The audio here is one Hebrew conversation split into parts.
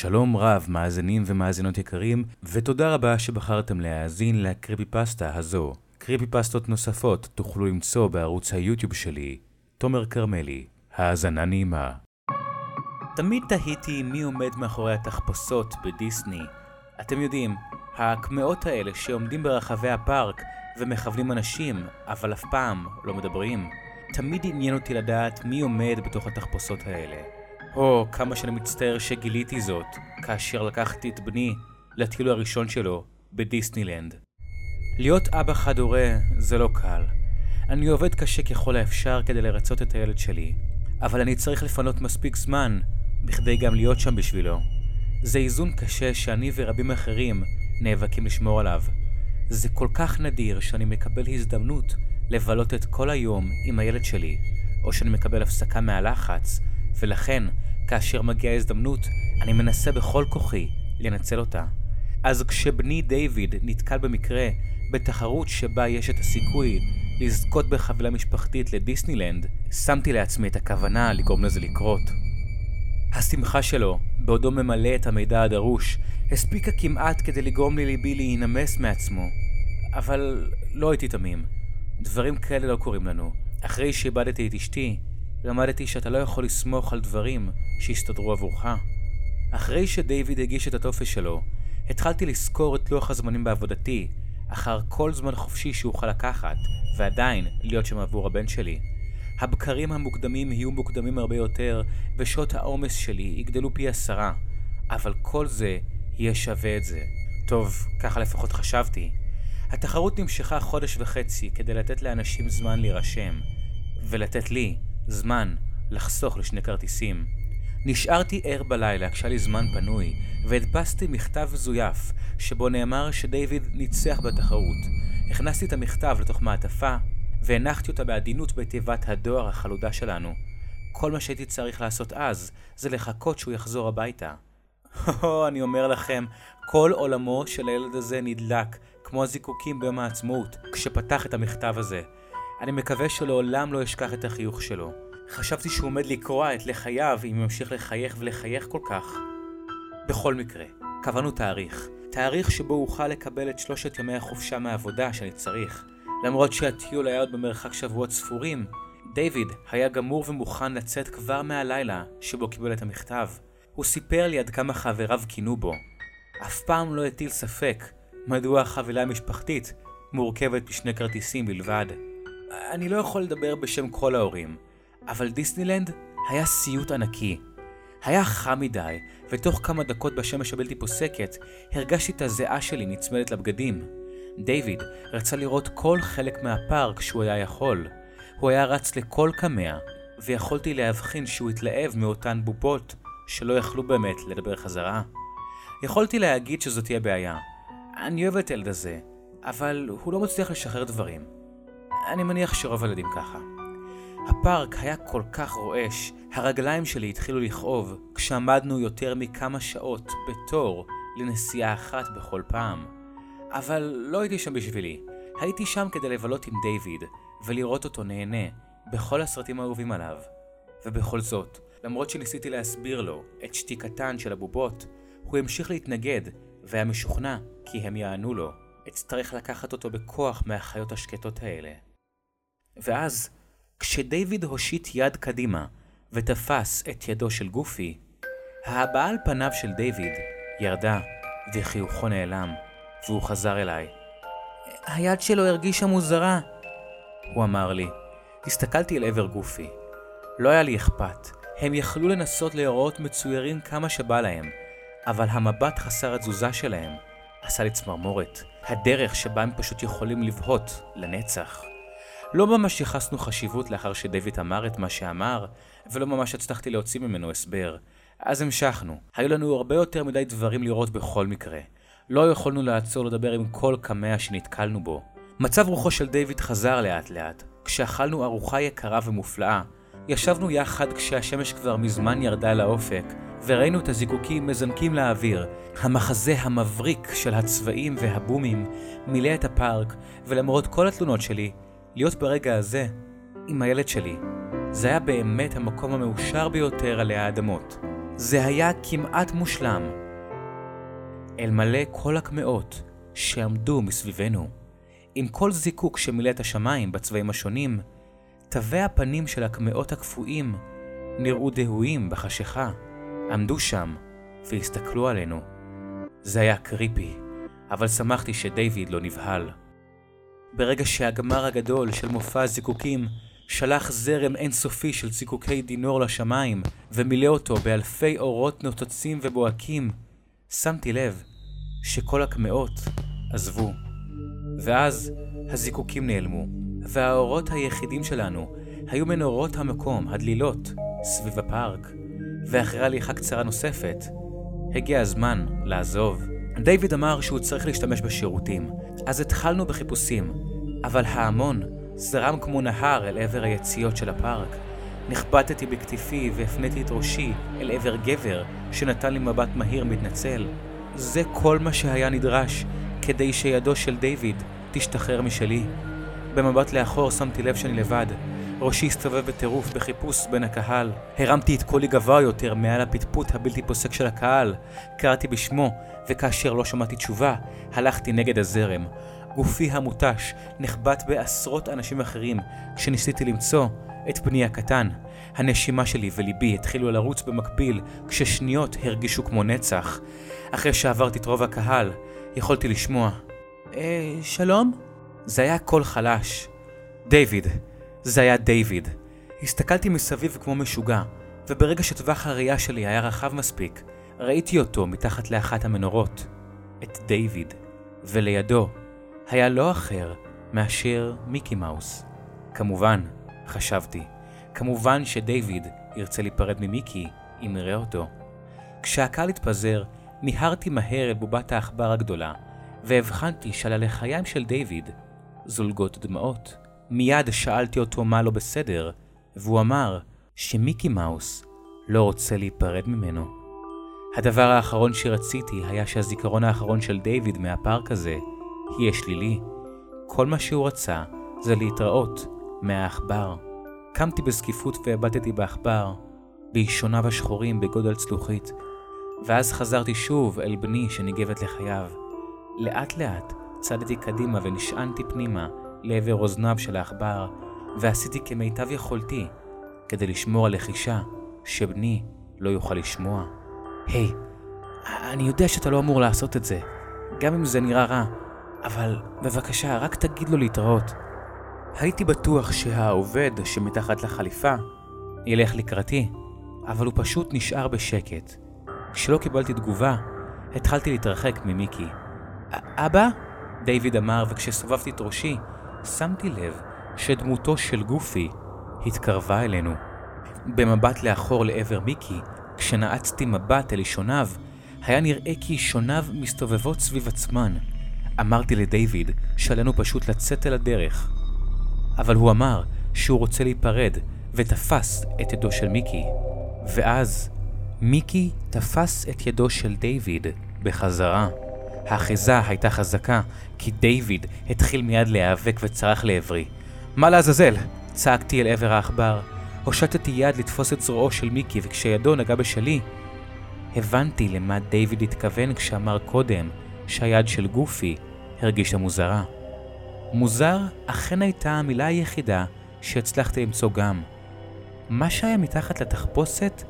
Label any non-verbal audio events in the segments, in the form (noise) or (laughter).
שלום רב, מאזינים ומאזינות יקרים, ותודה רבה שבחרתם להאזין לקריפי פסטה הזו. קריפי פסטות נוספות תוכלו למצוא בערוץ היוטיוב שלי, תומר כרמלי. האזנה נעימה. תמיד תהיתי מי עומד מאחורי התחפושות בדיסני. אתם יודעים, הקמעות האלה שעומדים ברחבי הפארק ומכוונים אנשים, אבל אף פעם לא מדברים. תמיד עניין אותי לדעת מי עומד בתוך התחפושות האלה. או, כמה שאני מצטער שגיליתי זאת, כאשר לקחתי את בני לטיול הראשון שלו בדיסנילנד. להיות אבא חד-הורה זה לא קל. אני עובד קשה ככל האפשר כדי לרצות את הילד שלי, אבל אני צריך לפנות מספיק זמן בכדי גם להיות שם בשבילו. זה איזון קשה שאני ורבים אחרים נאבקים לשמור עליו. זה כל כך נדיר שאני מקבל הזדמנות לבלות את כל היום עם הילד שלי, או שאני מקבל הפסקה מהלחץ, ולכן, כאשר מגיעה הזדמנות, אני מנסה בכל כוחי לנצל אותה. אז כשבני דיוויד נתקל במקרה בתחרות שבה יש את הסיכוי לזכות בחבילה משפחתית לדיסנילנד, שמתי לעצמי את הכוונה לגרום לזה לקרות. השמחה שלו, בעודו ממלא את המידע הדרוש, הספיקה כמעט כדי לגרום לליבי להינמס מעצמו. אבל לא הייתי תמים. דברים כאלה לא קורים לנו. אחרי שאיבדתי את אשתי, למדתי שאתה לא יכול לסמוך על דברים שיסתדרו עבורך. אחרי שדייוויד הגיש את הטופס שלו, התחלתי לזכור את לוח הזמנים בעבודתי, אחר כל זמן חופשי שאוכל לקחת, ועדיין להיות שם עבור הבן שלי. הבקרים המוקדמים יהיו מוקדמים הרבה יותר, ושעות העומס שלי יגדלו פי עשרה, אבל כל זה יהיה שווה את זה. טוב, ככה לפחות חשבתי. התחרות נמשכה חודש וחצי כדי לתת לאנשים זמן להירשם, ולתת לי זמן לחסוך לשני כרטיסים. נשארתי ער בלילה כשהיה לי זמן פנוי, והדפסתי מכתב מזויף, שבו נאמר שדייוויד ניצח בתחרות. הכנסתי את המכתב לתוך מעטפה, והנחתי אותה בעדינות בתיבת הדואר החלודה שלנו. כל מה שהייתי צריך לעשות אז, זה לחכות שהוא יחזור הביתה. (laughs) הו, אני אומר לכם, כל עולמו של הילד הזה נדלק, כמו הזיקוקים ביום העצמאות, כשפתח את המכתב הזה. אני מקווה שלעולם לא אשכח את החיוך שלו. חשבתי שהוא עומד לקרוע את לחייו אם ימשיך לחייך ולחייך כל כך. בכל מקרה, קבענו תאריך. תאריך שבו אוכל לקבל את שלושת ימי החופשה מהעבודה שאני צריך. למרות שהטיול היה עוד במרחק שבועות ספורים, דיוויד היה גמור ומוכן לצאת כבר מהלילה שבו קיבל את המכתב. הוא סיפר לי עד כמה חבריו קינו בו. אף פעם לא הטיל ספק מדוע החבילה המשפחתית מורכבת משני כרטיסים בלבד. אני לא יכול לדבר בשם כל ההורים, אבל דיסנילנד היה סיוט ענקי. היה חם מדי, ותוך כמה דקות בשמש הבלתי פוסקת, הרגשתי את הזיעה שלי נצמדת לבגדים. דיוויד רצה לראות כל חלק מהפארק שהוא היה יכול. הוא היה רץ לכל קמע, ויכולתי להבחין שהוא התלהב מאותן בובות שלא יכלו באמת לדבר חזרה. יכולתי להגיד שזאת תהיה בעיה. אני אוהב את הילד הזה, אבל הוא לא מצליח לשחרר דברים. אני מניח שרוב הילדים ככה. הפארק היה כל כך רועש, הרגליים שלי התחילו לכאוב כשעמדנו יותר מכמה שעות בתור לנסיעה אחת בכל פעם. אבל לא הייתי שם בשבילי, הייתי שם כדי לבלות עם דיוויד ולראות אותו נהנה בכל הסרטים האהובים עליו. ובכל זאת, למרות שניסיתי להסביר לו את שתיקתן של הבובות, הוא המשיך להתנגד והיה משוכנע כי הם יענו לו. אצטרך לקחת אותו בכוח מהחיות השקטות האלה. ואז, כשדייוויד הושיט יד קדימה ותפס את ידו של גופי, ההבעה על פניו של דיוויד ירדה וחיוכו נעלם, והוא חזר אליי. היד שלו הרגישה מוזרה, הוא אמר לי. הסתכלתי אל עבר גופי. לא היה לי אכפת, הם יכלו לנסות להיראות מצוירים כמה שבא להם, אבל המבט חסר התזוזה שלהם עשה לי צמרמורת. הדרך שבה הם פשוט יכולים לבהות לנצח. לא ממש ייחסנו חשיבות לאחר שדויד אמר את מה שאמר, ולא ממש הצלחתי להוציא ממנו הסבר. אז המשכנו. היו לנו הרבה יותר מדי דברים לראות בכל מקרה. לא יכולנו לעצור לדבר עם כל קמע שנתקלנו בו. מצב רוחו של דיוויד חזר לאט לאט. כשאכלנו ארוחה יקרה ומופלאה, ישבנו יחד כשהשמש כבר מזמן ירדה לאופק, וראינו את הזיקוקים מזנקים לאוויר. המחזה המבריק של הצבעים והבומים מילא את הפארק, ולמרות כל התלונות שלי, להיות ברגע הזה עם הילד שלי, זה היה באמת המקום המאושר ביותר עלי האדמות. זה היה כמעט מושלם. אלמלא כל הקמעות שעמדו מסביבנו, עם כל זיקוק שמילא את השמיים בצבעים השונים, תווי הפנים של הקמעות הקפואים נראו דהויים בחשיכה, עמדו שם והסתכלו עלינו. זה היה קריפי, אבל שמחתי שדייוויד לא נבהל. ברגע שהגמר הגדול של מופע הזיקוקים שלח זרם אינסופי של זיקוקי דינור לשמיים ומילא אותו באלפי אורות נוצצים ובוהקים, שמתי לב שכל הקמעות עזבו. ואז הזיקוקים נעלמו, והאורות היחידים שלנו היו מנורות המקום, הדלילות, סביב הפארק. ואחרי הליכה קצרה נוספת, הגיע הזמן לעזוב. דיוויד אמר שהוא צריך להשתמש בשירותים, אז התחלנו בחיפושים, אבל ההמון זרם כמו נהר אל עבר היציאות של הפארק. נחבטתי בכתפי והפניתי את ראשי אל עבר גבר שנתן לי מבט מהיר מתנצל. זה כל מה שהיה נדרש כדי שידו של דיוויד תשתחרר משלי. במבט לאחור שמתי לב שאני לבד. ראשי הסתובב בטירוף בחיפוש בין הקהל. הרמתי את קולי גבוה יותר מעל הפטפוט הבלתי פוסק של הקהל. קראתי בשמו, וכאשר לא שמעתי תשובה, הלכתי נגד הזרם. גופי המותש נחבט בעשרות אנשים אחרים כשניסיתי למצוא את בני הקטן. הנשימה שלי וליבי התחילו לרוץ במקביל כששניות הרגישו כמו נצח. אחרי שעברתי את רוב הקהל, יכולתי לשמוע. אה, שלום? זה היה קול חלש. דיוויד. זה היה דיוויד. הסתכלתי מסביב כמו משוגע, וברגע שטווח הראייה שלי היה רחב מספיק, ראיתי אותו מתחת לאחת המנורות. את דיוויד. ולידו היה לא אחר מאשר מיקי מאוס. כמובן, חשבתי, כמובן שדיוויד ירצה להיפרד ממיקי אם נראה אותו. כשהקהל התפזר, מיהרתי מהר אל בובת העכבר הגדולה, והבחנתי שעל הלחיים של דיוויד זולגות דמעות. מיד שאלתי אותו מה לא בסדר, והוא אמר שמיקי מאוס לא רוצה להיפרד ממנו. הדבר האחרון שרציתי היה שהזיכרון האחרון של דיוויד מהפארק הזה יהיה שלילי. כל מה שהוא רצה זה להתראות מהעכבר. קמתי בזקיפות והבטתי בעכבר, באישוניו השחורים בגודל צלוחית, ואז חזרתי שוב אל בני שניגבת לחייו. לאט לאט צעדתי קדימה ונשענתי פנימה לעבר אוזניו של העכבר, ועשיתי כמיטב יכולתי כדי לשמור על לחישה שבני לא יוכל לשמוע. היי, hey, אני יודע שאתה לא אמור לעשות את זה, גם אם זה נראה רע, אבל בבקשה, רק תגיד לו להתראות. הייתי בטוח שהעובד שמתחת לחליפה ילך לקראתי, אבל הוא פשוט נשאר בשקט. כשלא קיבלתי תגובה, התחלתי להתרחק ממיקי. אבא? דיוויד אמר, וכשסובבתי את ראשי, שמתי לב שדמותו של גופי התקרבה אלינו. במבט לאחור לעבר מיקי, כשנעצתי מבט אל אישוניו, היה נראה כי אישוניו מסתובבות סביב עצמן. אמרתי לדיוויד שעלינו פשוט לצאת אל הדרך. אבל הוא אמר שהוא רוצה להיפרד, ותפס את ידו של מיקי. ואז מיקי תפס את ידו של דיוויד בחזרה. האחיזה הייתה חזקה, כי דיוויד התחיל מיד להיאבק וצרח לעברי. מה לעזאזל? צעקתי אל עבר העכבר. הושטתי יד לתפוס את זרועו של מיקי, וכשידו נגע בשלי, הבנתי למה דיוויד התכוון כשאמר קודם שהיד של גופי הרגישה מוזרה. מוזר אכן הייתה המילה היחידה שהצלחתי למצוא גם. מה שהיה מתחת לתחפושת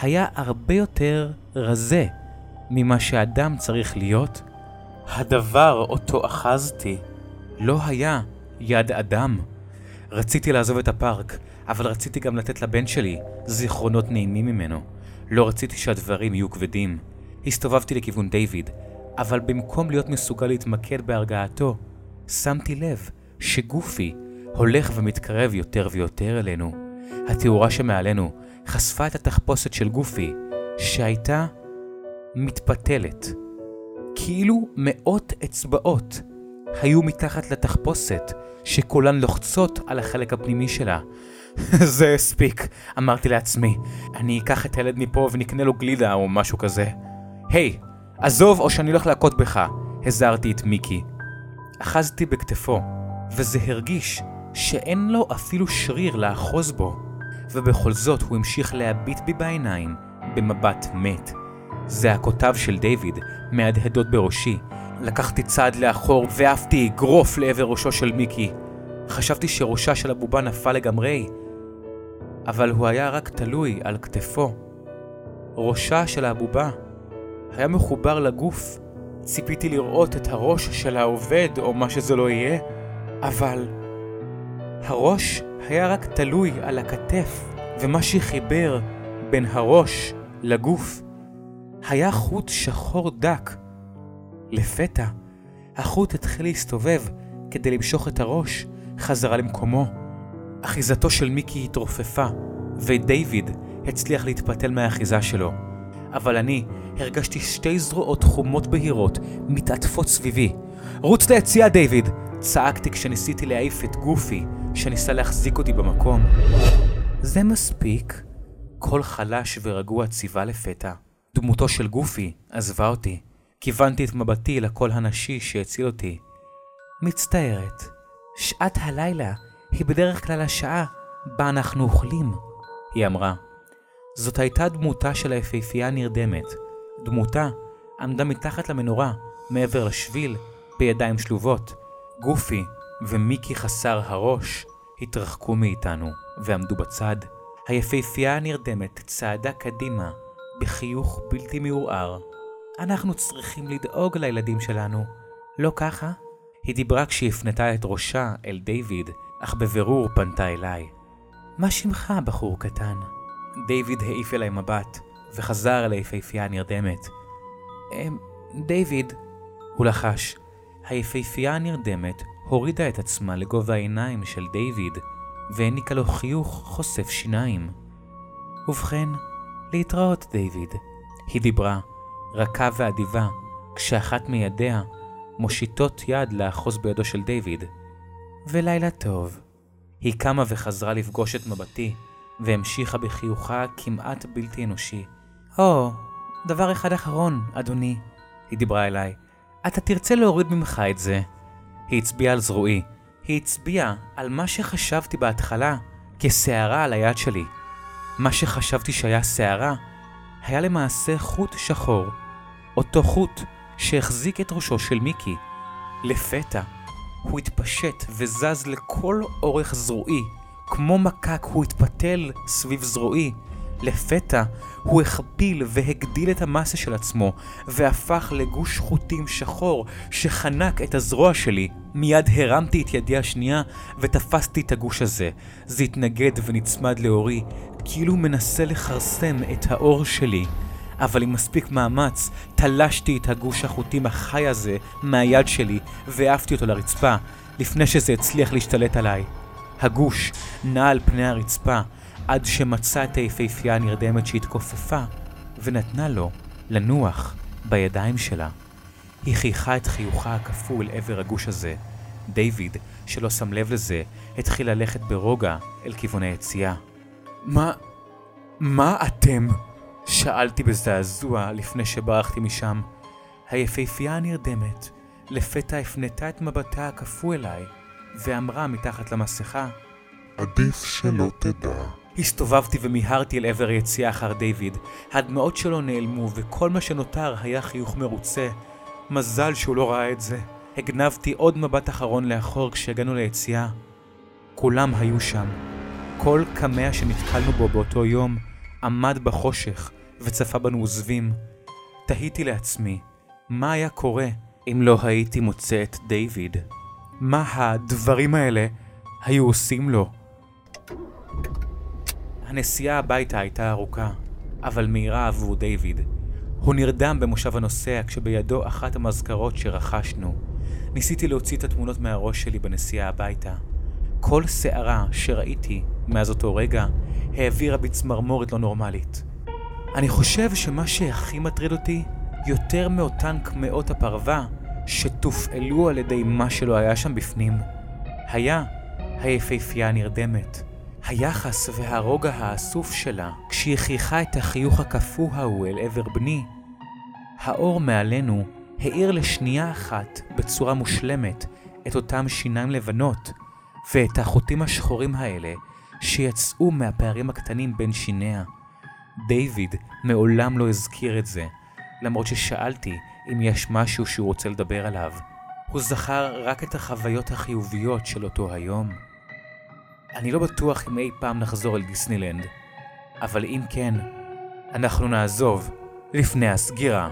היה הרבה יותר רזה ממה שאדם צריך להיות. הדבר אותו אחזתי לא היה יד אדם. רציתי לעזוב את הפארק, אבל רציתי גם לתת לבן שלי זיכרונות נעימים ממנו. לא רציתי שהדברים יהיו כבדים. הסתובבתי לכיוון דיוויד, אבל במקום להיות מסוגל להתמקד בהרגעתו, שמתי לב שגופי הולך ומתקרב יותר ויותר אלינו. התאורה שמעלינו חשפה את התחפושת של גופי, שהייתה מתפתלת. כאילו מאות אצבעות היו מתחת לתחפושת, שכולן לוחצות על החלק הפנימי שלה. (laughs) זה הספיק, אמרתי לעצמי. אני אקח את הילד מפה ונקנה לו גלידה או משהו כזה. היי, hey, עזוב או שאני הולך להכות בך, הזהרתי את מיקי. אחזתי בכתפו, וזה הרגיש שאין לו אפילו שריר לאחוז בו. ובכל זאת הוא המשיך להביט בי בעיניים, במבט מת. זעקותיו של דיוויד מהדהדות בראשי. לקחתי צעד לאחור ועפתי אגרוף לעבר ראשו של מיקי. חשבתי שראשה של הבובה נפל לגמרי, אבל הוא היה רק תלוי על כתפו. ראשה של הבובה היה מחובר לגוף. ציפיתי לראות את הראש של העובד או מה שזה לא יהיה, אבל הראש היה רק תלוי על הכתף, ומה שחיבר בין הראש לגוף היה חוט שחור דק. לפתע, החוט התחיל להסתובב כדי למשוך את הראש חזרה למקומו. אחיזתו של מיקי התרופפה, ודייוויד הצליח להתפתל מהאחיזה שלו. אבל אני הרגשתי שתי זרועות חומות בהירות מתעטפות סביבי. רוץ ליציאה, דיוויד! צעקתי כשניסיתי להעיף את גופי, שניסה להחזיק אותי במקום. זה מספיק. קול חלש ורגוע ציווה לפתע. דמותו של גופי עזבה אותי. כיוונתי את מבטי לקול הנשי שהציל אותי. מצטערת. שעת הלילה היא בדרך כלל השעה בה אנחנו אוכלים, היא אמרה. זאת הייתה דמותה של היפהפייה הנרדמת. דמותה עמדה מתחת למנורה, מעבר לשביל, בידיים שלובות. גופי ומיקי חסר הראש התרחקו מאיתנו ועמדו בצד. היפהפייה הנרדמת צעדה קדימה בחיוך בלתי מעורער. אנחנו צריכים לדאוג לילדים שלנו, לא ככה? היא דיברה כשהיא הפנתה את ראשה אל דיוויד, אך בבירור פנתה אליי. מה שמך, בחור קטן? דיוויד העיף אליי מבט, וחזר אל היפהפייה הנרדמת. אמ, דיוויד, הוא לחש. היפהפייה הנרדמת הורידה את עצמה לגובה העיניים של דיוויד, והעניקה לו חיוך חושף שיניים. ובכן, להתראות, דיוויד. היא דיברה, רכה ואדיבה, כשאחת מידיה מושיטות יד לאחוז בידו של דיוויד. ולילה טוב. היא קמה וחזרה לפגוש את מבטי, והמשיכה בחיוכה כמעט בלתי אנושי. או, oh, דבר אחד אחרון, אדוני, היא דיברה אליי. אתה תרצה להוריד ממך את זה. היא הצביעה על זרועי. היא הצביעה על מה שחשבתי בהתחלה כסערה על היד שלי. מה שחשבתי שהיה שערה, היה למעשה חוט שחור. אותו חוט שהחזיק את ראשו של מיקי. לפתע, הוא התפשט וזז לכל אורך זרועי. כמו מקק הוא התפתל סביב זרועי. לפתע הוא הכפיל והגדיל את המסה של עצמו, והפך לגוש חוטים שחור שחנק את הזרוע שלי. מיד הרמתי את ידי השנייה ותפסתי את הגוש הזה. זה התנגד ונצמד לאורי, כאילו מנסה לכרסם את האור שלי. אבל עם מספיק מאמץ, תלשתי את הגוש החוטים החי הזה מהיד שלי והעפתי אותו לרצפה, לפני שזה הצליח להשתלט עליי. הגוש נע על פני הרצפה, עד שמצא את היפהפייה הנרדמת שהתכופפה, ונתנה לו לנוח בידיים שלה. היא חייכה את חיוכה הקפוא אל עבר הגוש הזה. דיוויד, שלא שם לב לזה, התחיל ללכת ברוגע אל כיוון היציאה. מה... מה אתם? שאלתי בזעזוע לפני שברחתי משם. היפהפייה הנרדמת לפתע הפנתה את מבטה הקפוא אליי, ואמרה מתחת למסכה, עדיף שלא תדע. הסתובבתי ומיהרתי אל עבר היציאה אחר דיוויד. הדמעות שלו נעלמו, וכל מה שנותר היה חיוך מרוצה. מזל שהוא לא ראה את זה. הגנבתי עוד מבט אחרון לאחור כשהגענו ליציאה. כולם היו שם. כל קמע שנתקלנו בו באותו יום עמד בחושך וצפה בנו עוזבים. תהיתי לעצמי, מה היה קורה אם לא הייתי מוצא את דיוויד? מה הדברים האלה היו עושים לו? הנסיעה הביתה הייתה ארוכה, אבל מהירה עבור דיוויד. הוא נרדם במושב הנוסע כשבידו אחת המזכרות שרכשנו. ניסיתי להוציא את התמונות מהראש שלי בנסיעה הביתה. כל שערה שראיתי מאז אותו רגע העבירה בי צמרמורת לא נורמלית. אני חושב שמה שהכי מטריד אותי יותר מאותן קמעות הפרווה שתופעלו על ידי מה שלא היה שם בפנים, היה היפהפייה הנרדמת. היחס והרוגע האסוף שלה כשהיא חייכה את החיוך הקפוא ההוא אל עבר בני. האור מעלינו האיר לשנייה אחת בצורה מושלמת את אותם שיניים לבנות ואת החוטים השחורים האלה שיצאו מהפערים הקטנים בין שיניה. דיוויד מעולם לא הזכיר את זה, למרות ששאלתי אם יש משהו שהוא רוצה לדבר עליו. הוא זכר רק את החוויות החיוביות של אותו היום. אני לא בטוח אם אי פעם נחזור אל דיסנילנד, אבל אם כן, אנחנו נעזוב לפני הסגירה.